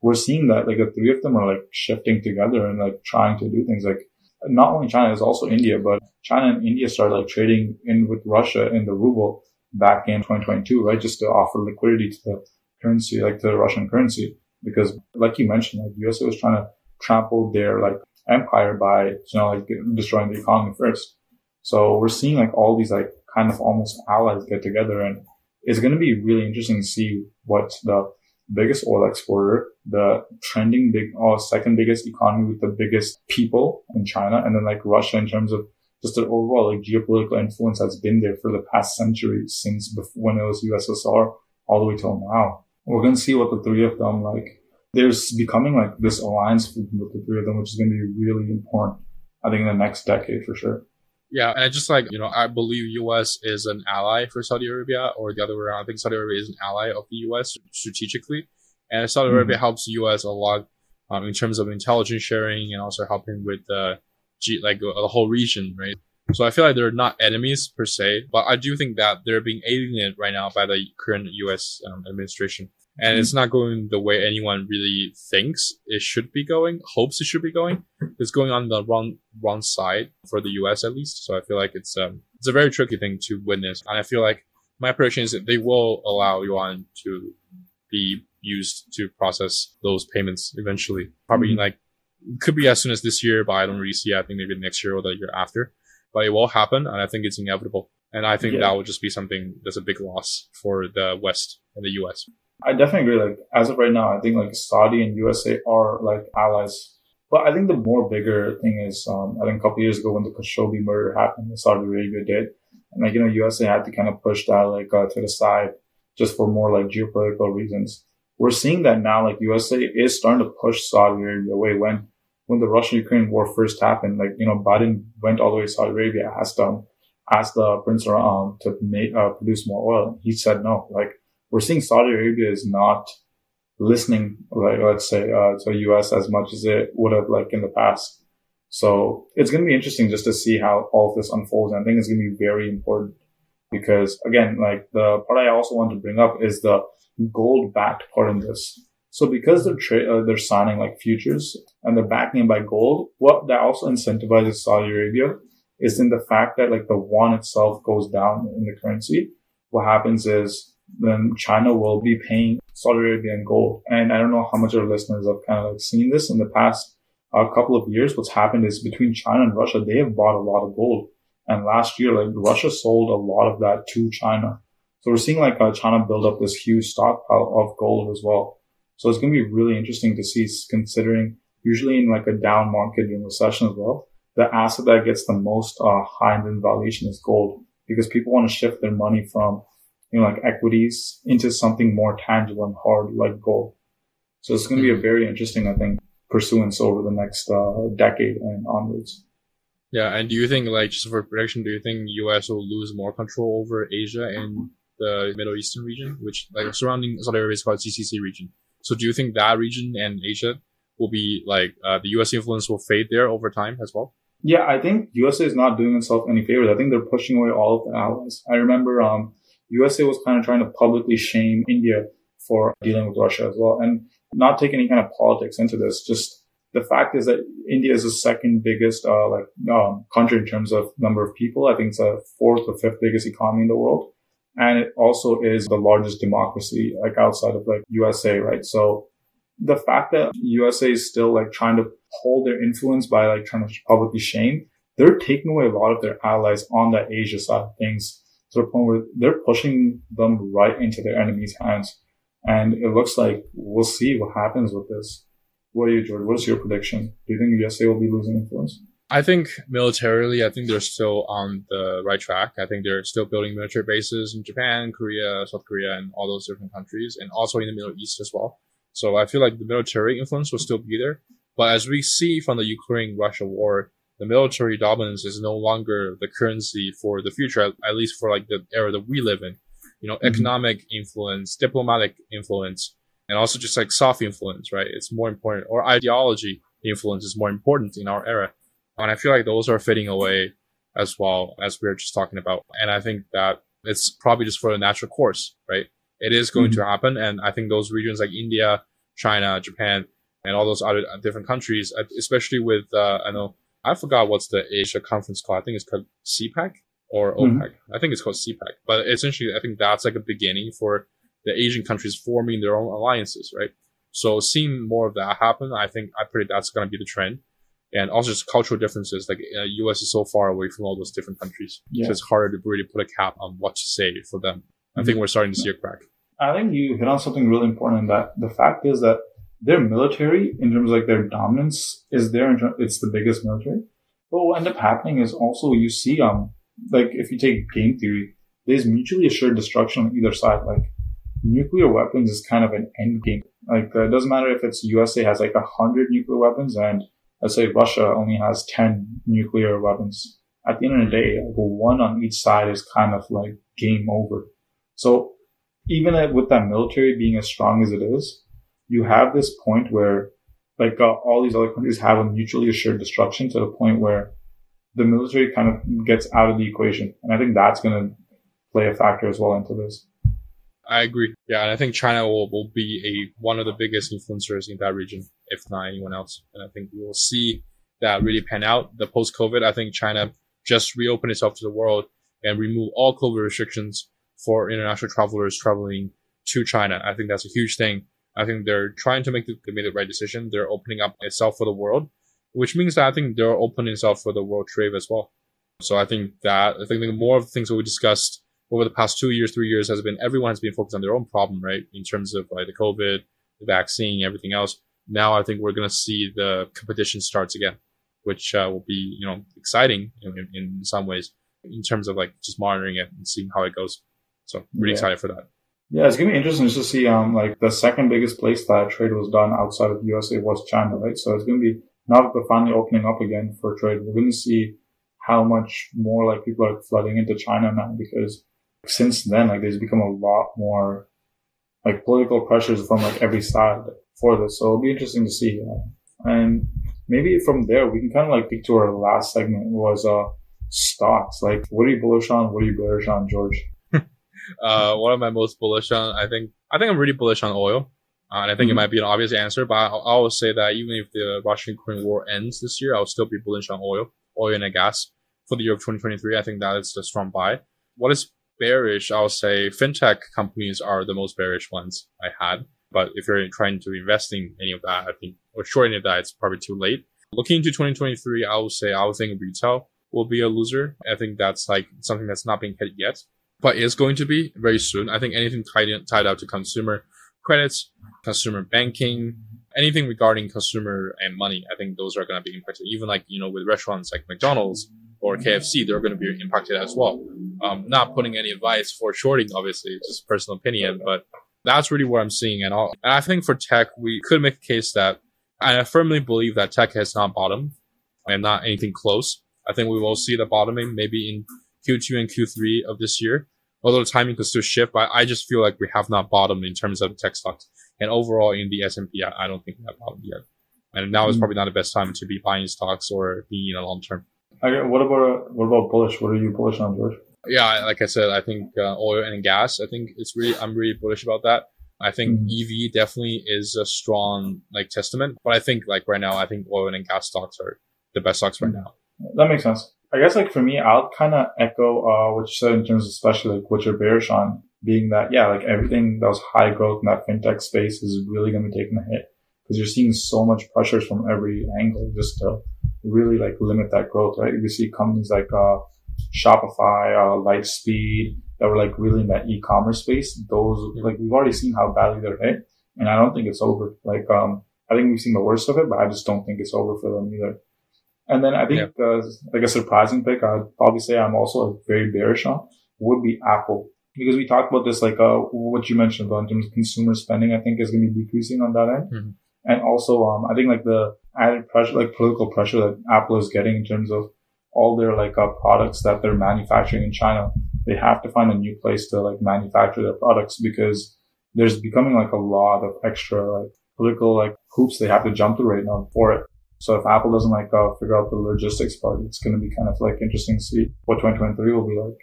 we're seeing that like the three of them are like shifting together and like trying to do things like not only China, is also India, but China and India started like trading in with Russia in the ruble back in 2022, right? Just to offer liquidity to the currency, like the Russian currency. Because like you mentioned, like USA was trying to trample their like empire by, you know, like destroying the economy first. So we're seeing like all these like kind of almost allies get together and it's going to be really interesting to see what the biggest oil exporter, the trending big or second biggest economy with the biggest people in China, and then like Russia in terms of just the overall like geopolitical influence that's been there for the past century since before, when it was USSR all the way till now. We're going to see what the three of them like. There's becoming like this alliance with the three of them, which is going to be really important. I think in the next decade for sure. Yeah, and just like you know, I believe U.S. is an ally for Saudi Arabia, or the other way around. I think Saudi Arabia is an ally of the U.S. strategically, and Saudi mm-hmm. Arabia helps the U.S. a lot um, in terms of intelligence sharing and also helping with the G- like uh, the whole region, right? So I feel like they're not enemies per se, but I do think that they're being alienated right now by the current U.S. Um, administration and mm-hmm. it's not going the way anyone really thinks it should be going, hopes it should be going. It's going on the wrong wrong side for the U.S. at least. So I feel like it's um it's a very tricky thing to witness, and I feel like my prediction is that they will allow yuan to be used to process those payments eventually. Probably mm-hmm. like could be as soon as this year, but I don't really see. It. I think maybe next year or the year after. But it will happen, and I think it's inevitable. And I think yeah. that will just be something that's a big loss for the West and the U.S. I definitely agree. Like as of right now, I think like Saudi and USA are like allies. But I think the more bigger thing is, um, I think a couple years ago when the Khashoggi murder happened, Saudi Arabia did, and like you know, USA had to kind of push that like uh, to the side just for more like geopolitical reasons. We're seeing that now, like USA is starting to push Saudi Arabia away. When when the Russian-Ukraine war first happened, like you know, Biden went all the way to Saudi Arabia, asked them, asked the Prince um to make uh, produce more oil. He said no. Like we're seeing Saudi Arabia is not listening, like let's say, uh, to U.S. as much as it would have like in the past. So it's going to be interesting just to see how all of this unfolds. And I think it's going to be very important because again, like the part I also want to bring up is the gold backed part in this. So because they're tra- uh, they're signing like futures and they're backing by gold, what that also incentivizes Saudi Arabia is in the fact that like the yuan itself goes down in the currency. What happens is then China will be paying Saudi Arabia in gold. And I don't know how much our listeners have kind of like seen this in the past uh, couple of years. What's happened is between China and Russia, they have bought a lot of gold. And last year, like Russia sold a lot of that to China. So we're seeing like uh, China build up this huge stockpile of gold as well. So it's going to be really interesting to see considering usually in like a down market in recession as well, the asset that gets the most uh, high in valuation is gold because people want to shift their money from you know, like equities into something more tangible and hard like gold. So it's going to be a very interesting, I think, pursuance over the next uh, decade and onwards. Yeah, and do you think, like, just for prediction, do you think U.S. will lose more control over Asia and the Middle Eastern region, which, like, surrounding Saudi Arabia is called GCC region? So do you think that region and Asia will be, like, uh, the U.S. influence will fade there over time as well? Yeah, I think USA is not doing itself any favors. I think they're pushing away all of the allies. I remember, um, USA was kind of trying to publicly shame India for dealing with Russia as well and not take any kind of politics into this. Just the fact is that India is the second biggest, uh, like, um, country in terms of number of people. I think it's the fourth or fifth biggest economy in the world. And it also is the largest democracy, like outside of like USA, right? So the fact that USA is still like trying to hold their influence by like trying to publicly shame, they're taking away a lot of their allies on the Asia side of things to the point where they're pushing them right into their enemies' hands. And it looks like we'll see what happens with this. What are you, George? What is your prediction? Do you think USA will be losing influence? I think militarily, I think they're still on the right track. I think they're still building military bases in Japan, Korea, South Korea, and all those different countries, and also in the Middle East as well. So I feel like the military influence will still be there. But as we see from the Ukraine Russia war, the military dominance is no longer the currency for the future, at, least for like the era that we live in. You know, mm-hmm. economic influence, diplomatic influence, and also just like soft influence, right? It's more important, or ideology influence is more important in our era. And I feel like those are fading away as well as we are just talking about. And I think that it's probably just for the natural course, right? It is going mm-hmm. to happen. And I think those regions like India, China, Japan, and all those other different countries, especially with, uh, I know, I forgot what's the Asia conference called. I think it's called CPEC or OPEC. Mm-hmm. I think it's called CPEC. But essentially, I think that's like a beginning for the Asian countries forming their own alliances, right? So seeing more of that happen, I think I predict that's going to be the trend. And also just cultural differences, like uh, US is so far away from all those different countries. Yeah. So it's harder to really put a cap on what to say for them. Mm-hmm. I think we're starting to see a crack. I think you hit on something really important in that the fact is that their military, in terms of like their dominance, is there. It's the biggest military. But what end up happening is also you see, um, like if you take game theory, there's mutually assured destruction on either side. Like nuclear weapons is kind of an end game. Like uh, it doesn't matter if it's USA has like a hundred nuclear weapons and let's say Russia only has 10 nuclear weapons. At the end of the day, like one on each side is kind of like game over. So even with that military being as strong as it is, you have this point where like uh, all these other countries have a mutually assured destruction to the point where the military kind of gets out of the equation. And I think that's going to play a factor as well into this. I agree. Yeah, and I think China will, will be a one of the biggest influencers in that region, if not anyone else. And I think we will see that really pan out. The post COVID, I think China just reopened itself to the world and remove all COVID restrictions for international travelers traveling to China. I think that's a huge thing. I think they're trying to make the, they made the right decision. They're opening up itself for the world, which means that I think they're opening itself for the world trade as well. So I think that I think more of the things that we discussed over the past two years, three years has been everyone has been focused on their own problem, right? In terms of like the COVID, the vaccine, everything else. Now I think we're going to see the competition starts again, which uh, will be, you know, exciting in, in, some ways in terms of like just monitoring it and seeing how it goes. So really yeah. excited for that. Yeah, it's gonna be interesting to see. Um, like the second biggest place that trade was done outside of the USA was China, right? So it's gonna be now that they're finally opening up again for trade, we're gonna see how much more like people are flooding into China now because since then, like there's become a lot more like political pressures from like every side for this. So it'll be interesting to see. And maybe from there we can kind of like pick to our last segment was uh stocks. Like what are you bullish on? What are you bearish on, George? Uh, what am I most bullish on? I think I think I'm really bullish on oil. Uh, and I think mm-hmm. it might be an obvious answer, but I'll, I'll say that even if the Russian-Ukraine war ends this year, I'll still be bullish on oil, oil and gas for the year of 2023. I think that is the strong buy. What is bearish, I'll say fintech companies are the most bearish ones I had. But if you're trying to invest in any of that, I think, or short any of that, it's probably too late. Looking into 2023, I would say I would think retail will be a loser. I think that's like something that's not being hit yet, but is going to be very soon. I think anything tied, tied out to consumer credits, consumer banking, anything regarding consumer and money, I think those are going to be impacted. Even like, you know, with restaurants like McDonald's, or KFC, they're going to be impacted as well. Um, not putting any advice for shorting, obviously, just personal opinion, but that's really what I'm seeing. And, all, and I think for tech, we could make a case that, and I firmly believe that tech has not bottomed and not anything close. I think we will see the bottoming maybe in Q2 and Q3 of this year. Although the timing could still shift, but I just feel like we have not bottomed in terms of tech stocks. And overall in the S&P, I don't think we have bottomed yet. And now is mm. probably not the best time to be buying stocks or being in a long term. What about what about bullish? What are you bullish on, George? Yeah, like I said, I think uh, oil and gas. I think it's really I'm really bullish about that. I think mm-hmm. EV definitely is a strong like testament, but I think like right now, I think oil and gas stocks are the best stocks right now. That makes sense. I guess like for me, I'll kind of echo uh, what you said in terms of especially like what you're bearish on, being that yeah, like everything that was high growth in that fintech space is really going to be taking a hit because you're seeing so much pressures from every angle just to really like limit that growth, right? You see companies like, uh, Shopify, uh, Lightspeed, that were like really in that e-commerce space. Those, like, we've already seen how badly they're hit. And I don't think it's over. Like, um, I think we've seen the worst of it, but I just don't think it's over for them either. And then I think, uh, like a surprising pick, I'd probably say I'm also very bearish on would be Apple. Because we talked about this, like, uh, what you mentioned about in terms of consumer spending, I think is going to be decreasing on that end. Mm-hmm. And also, um, I think like the added pressure, like political pressure that Apple is getting in terms of all their like uh, products that they're manufacturing in China. They have to find a new place to like manufacture their products because there's becoming like a lot of extra like political like hoops they have to jump through right now for it. So if Apple doesn't like uh, figure out the logistics part, it's going to be kind of like interesting to see what 2023 will be like.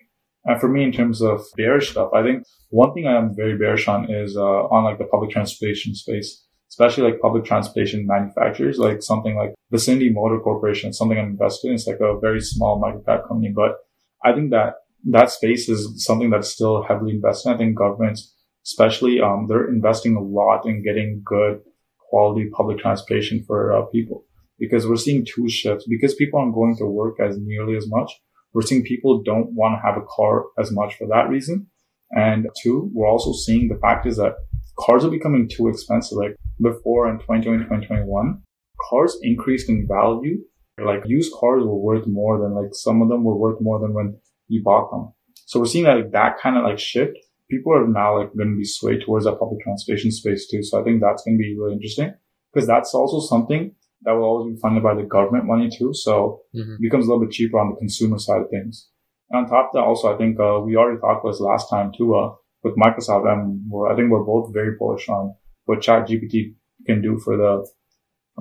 And for me, in terms of bearish stuff, I think one thing I am very bearish on is uh, on like the public transportation space especially like public transportation manufacturers, like something like Vicinity Motor Corporation, something I'm invested in. It's like a very small microcap company, but I think that that space is something that's still heavily invested. In. I think governments, especially, um, they're investing a lot in getting good quality public transportation for uh, people because we're seeing two shifts because people aren't going to work as nearly as much. We're seeing people don't want to have a car as much for that reason. And two, we're also seeing the fact is that cars are becoming too expensive. Like before in 2020, 2021, cars increased in value. Like used cars were worth more than like some of them were worth more than when you bought them. So we're seeing that like, that kind of like shift. People are now like going to be swayed towards that public transportation space too. So I think that's going to be really interesting because that's also something that will always be funded by the government money too. So mm-hmm. it becomes a little bit cheaper on the consumer side of things. And on top of that, also, I think, uh, we already talked about this last time too, uh, with Microsoft and I think we're both very bullish on what ChatGPT can do for the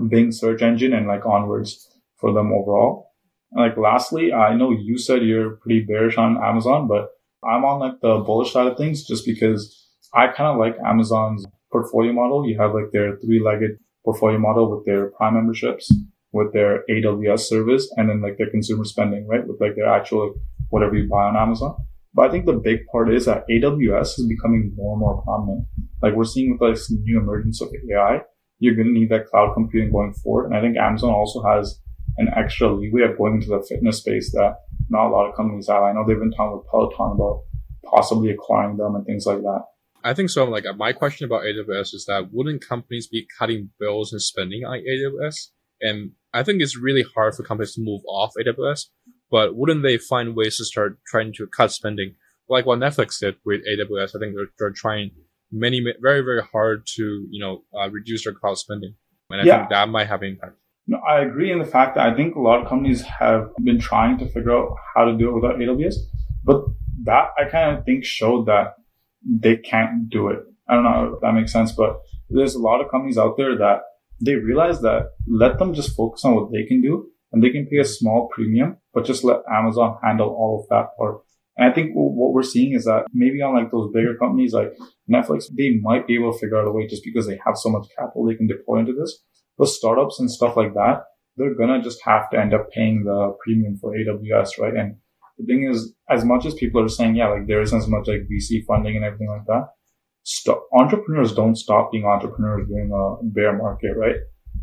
Bing search engine and like onwards for them overall. And like lastly, I know you said you're pretty bearish on Amazon, but I'm on like the bullish side of things just because I kind of like Amazon's portfolio model. You have like their three-legged portfolio model with their Prime memberships, with their AWS service, and then like their consumer spending, right? With like their actual whatever you buy on Amazon. But I think the big part is that AWS is becoming more and more prominent. Like we're seeing with this new emergence of AI, you're going to need that cloud computing going forward. And I think Amazon also has an extra leeway of going into the fitness space that not a lot of companies have. I know they've been talking with Peloton about possibly acquiring them and things like that. I think so. Like my question about AWS is that wouldn't companies be cutting bills and spending on AWS? And I think it's really hard for companies to move off AWS but wouldn't they find ways to start trying to cut spending, like what Netflix did with AWS? I think they're, they're trying many, very, very hard to you know uh, reduce their cloud spending, and I yeah. think that might have impact. No, I agree in the fact that I think a lot of companies have been trying to figure out how to do it without AWS, but that I kind of think showed that they can't do it. I don't know if that makes sense, but there's a lot of companies out there that they realize that let them just focus on what they can do and they can pay a small premium, but just let Amazon handle all of that part. And I think what we're seeing is that maybe on like those bigger companies like Netflix, they might be able to figure out a way just because they have so much capital they can deploy into this. But startups and stuff like that, they're gonna just have to end up paying the premium for AWS, right? And the thing is, as much as people are saying, yeah, like there isn't as much like VC funding and everything like that, st- entrepreneurs don't stop being entrepreneurs during a bear market, right?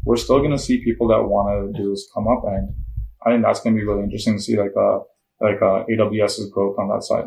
we're still going to see people that want to do this come up. And I think that's going to be really interesting to see like, uh, like, uh, AWS's growth on that side.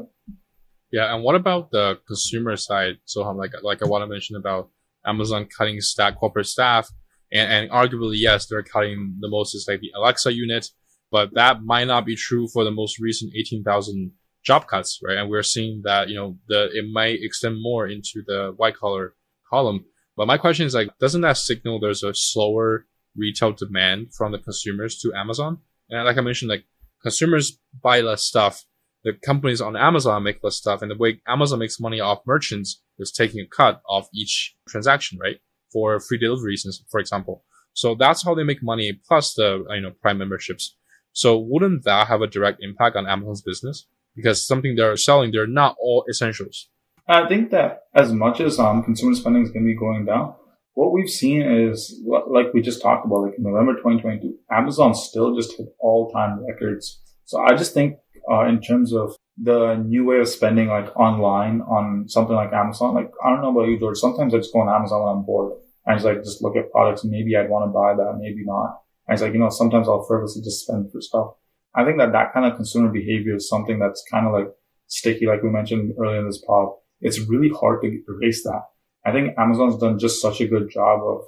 Yeah. And what about the consumer side? So I'm like, like I want to mention about Amazon cutting staff, corporate staff and, and arguably, yes, they're cutting the most is like the Alexa unit, but that might not be true for the most recent 18,000 job cuts, right? And we're seeing that, you know, the, it might extend more into the white collar column. But my question is like, doesn't that signal there's a slower retail demand from the consumers to Amazon? And like I mentioned, like consumers buy less stuff. The companies on Amazon make less stuff. And the way Amazon makes money off merchants is taking a cut off each transaction, right? For free deliveries, for example. So that's how they make money plus the, you know, prime memberships. So wouldn't that have a direct impact on Amazon's business? Because something they're selling, they're not all essentials. I think that as much as um, consumer spending is going to be going down, what we've seen is, like we just talked about, like in November 2022, Amazon still just hit all time records. So I just think, uh, in terms of the new way of spending, like online on something like Amazon, like I don't know about you, George. Sometimes I just go on Amazon when I'm bored and just like just look at products. Maybe I'd want to buy that, maybe not. And it's like, you know, sometimes I'll frivolously just spend for stuff. I think that that kind of consumer behavior is something that's kind of like sticky, like we mentioned earlier in this pod. It's really hard to erase that. I think Amazon's done just such a good job of.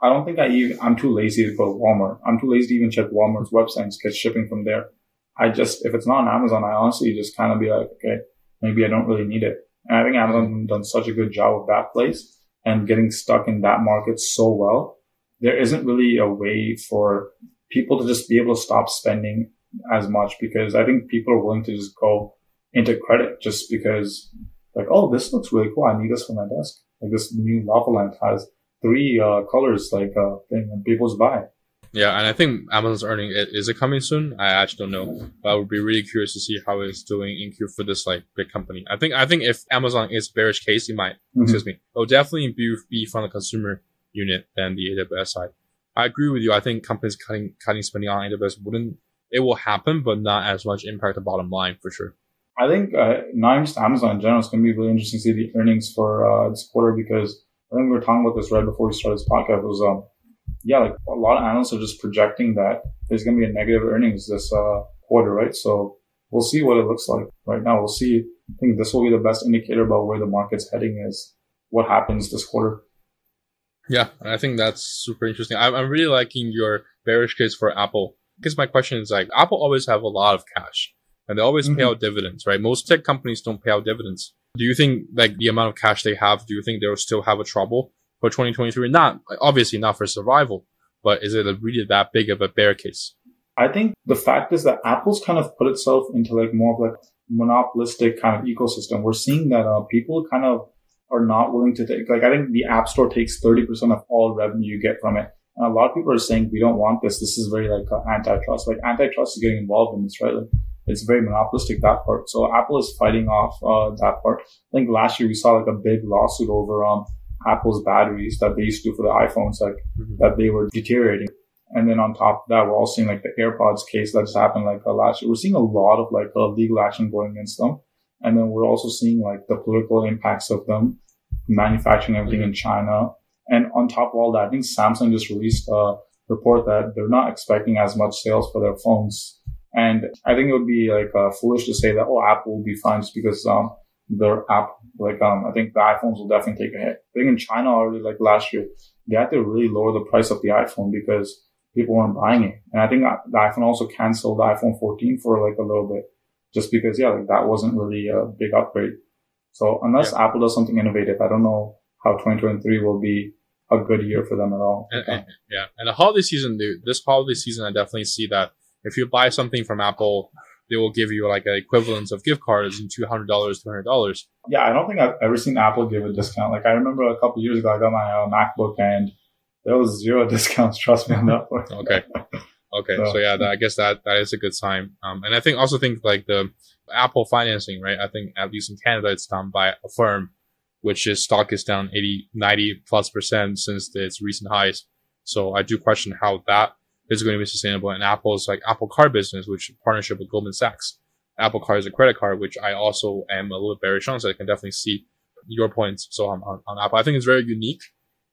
I don't think I even. I'm too lazy to go to Walmart. I'm too lazy to even check Walmart's website and get shipping from there. I just if it's not on Amazon, I honestly just kind of be like, okay, maybe I don't really need it. And I think Amazon done such a good job of that place and getting stuck in that market so well. There isn't really a way for people to just be able to stop spending as much because I think people are willing to just go into credit just because like, oh, this looks really cool. I need this for my desk. Like this new lava lamp has three uh, colors like uh, thing and people just buy. Yeah, and I think Amazon's earning is it coming soon? I actually don't know, but I would be really curious to see how it's doing in Q for this like big company. I think I think if Amazon is bearish case, it might mm-hmm. excuse me, it will definitely be be from the consumer unit than the AWS side. I agree with you. I think companies cutting cutting spending on AWS wouldn't it will happen, but not as much impact the bottom line for sure. I think uh, not just Amazon in general, is going to be really interesting to see the earnings for uh, this quarter because I think we were talking about this right before we started this podcast. It was um, yeah, like a lot of analysts are just projecting that there's going to be a negative earnings this uh, quarter, right? So we'll see what it looks like right now. We'll see. I think this will be the best indicator about where the market's heading is what happens this quarter. Yeah, I think that's super interesting. I'm, I'm really liking your bearish case for Apple because my question is like Apple always have a lot of cash and they always mm-hmm. pay out dividends, right? Most tech companies don't pay out dividends. Do you think like the amount of cash they have, do you think they'll still have a trouble for 2023? Not obviously not for survival, but is it a really that big of a bear case? I think the fact is that Apple's kind of put itself into like more of like monopolistic kind of ecosystem. We're seeing that uh, people kind of are not willing to take, like, I think the App Store takes 30% of all revenue you get from it. And a lot of people are saying, we don't want this. This is very like uh, antitrust. Like antitrust is getting involved in this, right? Like, it's very monopolistic, that part. So Apple is fighting off, uh, that part. I think last year we saw like a big lawsuit over, um, Apple's batteries that they used to do for the iPhones, like mm-hmm. that they were deteriorating. And then on top of that, we're all seeing like the AirPods case that just happened like uh, last year. We're seeing a lot of like uh, legal action going against them. And then we're also seeing like the political impacts of them manufacturing everything in China. And on top of all that, I think Samsung just released a report that they're not expecting as much sales for their phones. And I think it would be like uh, foolish to say that, oh, Apple will be fine just because, um, their app, like, um, I think the iPhones will definitely take a hit. I think in China already, like last year, they had to really lower the price of the iPhone because people weren't buying it. And I think the iPhone also canceled the iPhone 14 for like a little bit just because, yeah, like that wasn't really a big upgrade. So unless yeah. Apple does something innovative, I don't know how 2023 will be a good year for them at all. And, and, yeah, and the holiday season, dude, this holiday season, I definitely see that if you buy something from Apple, they will give you like an equivalence of gift cards and two hundred dollars, two hundred dollars. Yeah, I don't think I've ever seen Apple give a discount. Like I remember a couple years ago, I got my uh, MacBook and there was zero (laughs) discounts. Trust me on that one. okay. (laughs) Okay, so, so yeah, that, I guess that that is a good sign. Um, and I think also think like the Apple financing, right? I think at least in Canada, it's done by Affirm, which is stock is down 80, 90 plus percent since its recent highs. So I do question how that is going to be sustainable. And Apple's like Apple Card business, which partnership with Goldman Sachs. Apple Card is a credit card, which I also am a little bit bearish on. So I can definitely see your points. So on, on, on Apple, I think it's very unique.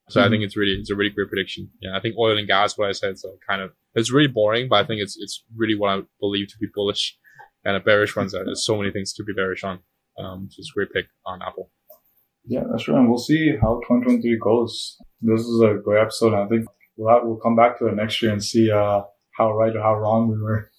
So mm-hmm. I think it's really, it's a really great prediction. Yeah. I think oil and gas, what I said, so kind of, it's really boring, but I think it's, it's really what I believe to be bullish and a bearish ones. There's so many things to be bearish on. Um, so it's a great pick on Apple. Yeah, that's true. And we'll see how 2023 goes. This is a great episode. I think we'll, have, we'll come back to it next year and see, uh, how right or how wrong we were.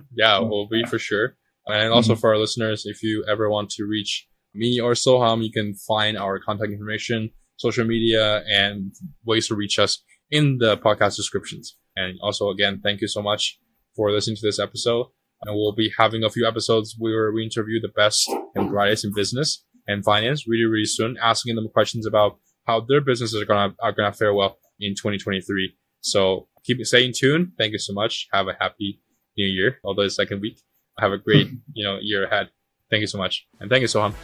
(laughs) yeah, we'll be for sure. And also mm-hmm. for our listeners, if you ever want to reach me or Soham, you can find our contact information, social media, and ways to reach us in the podcast descriptions. And also, again, thank you so much for listening to this episode. And we'll be having a few episodes where we interview the best and brightest in business and finance really, really soon, asking them questions about how their businesses are gonna are gonna fare well in 2023. So keep staying tuned. Thank you so much. Have a happy new year, although it's second week. Have a great, (laughs) you know, year ahead. Thank you so much. And thank you, Soham.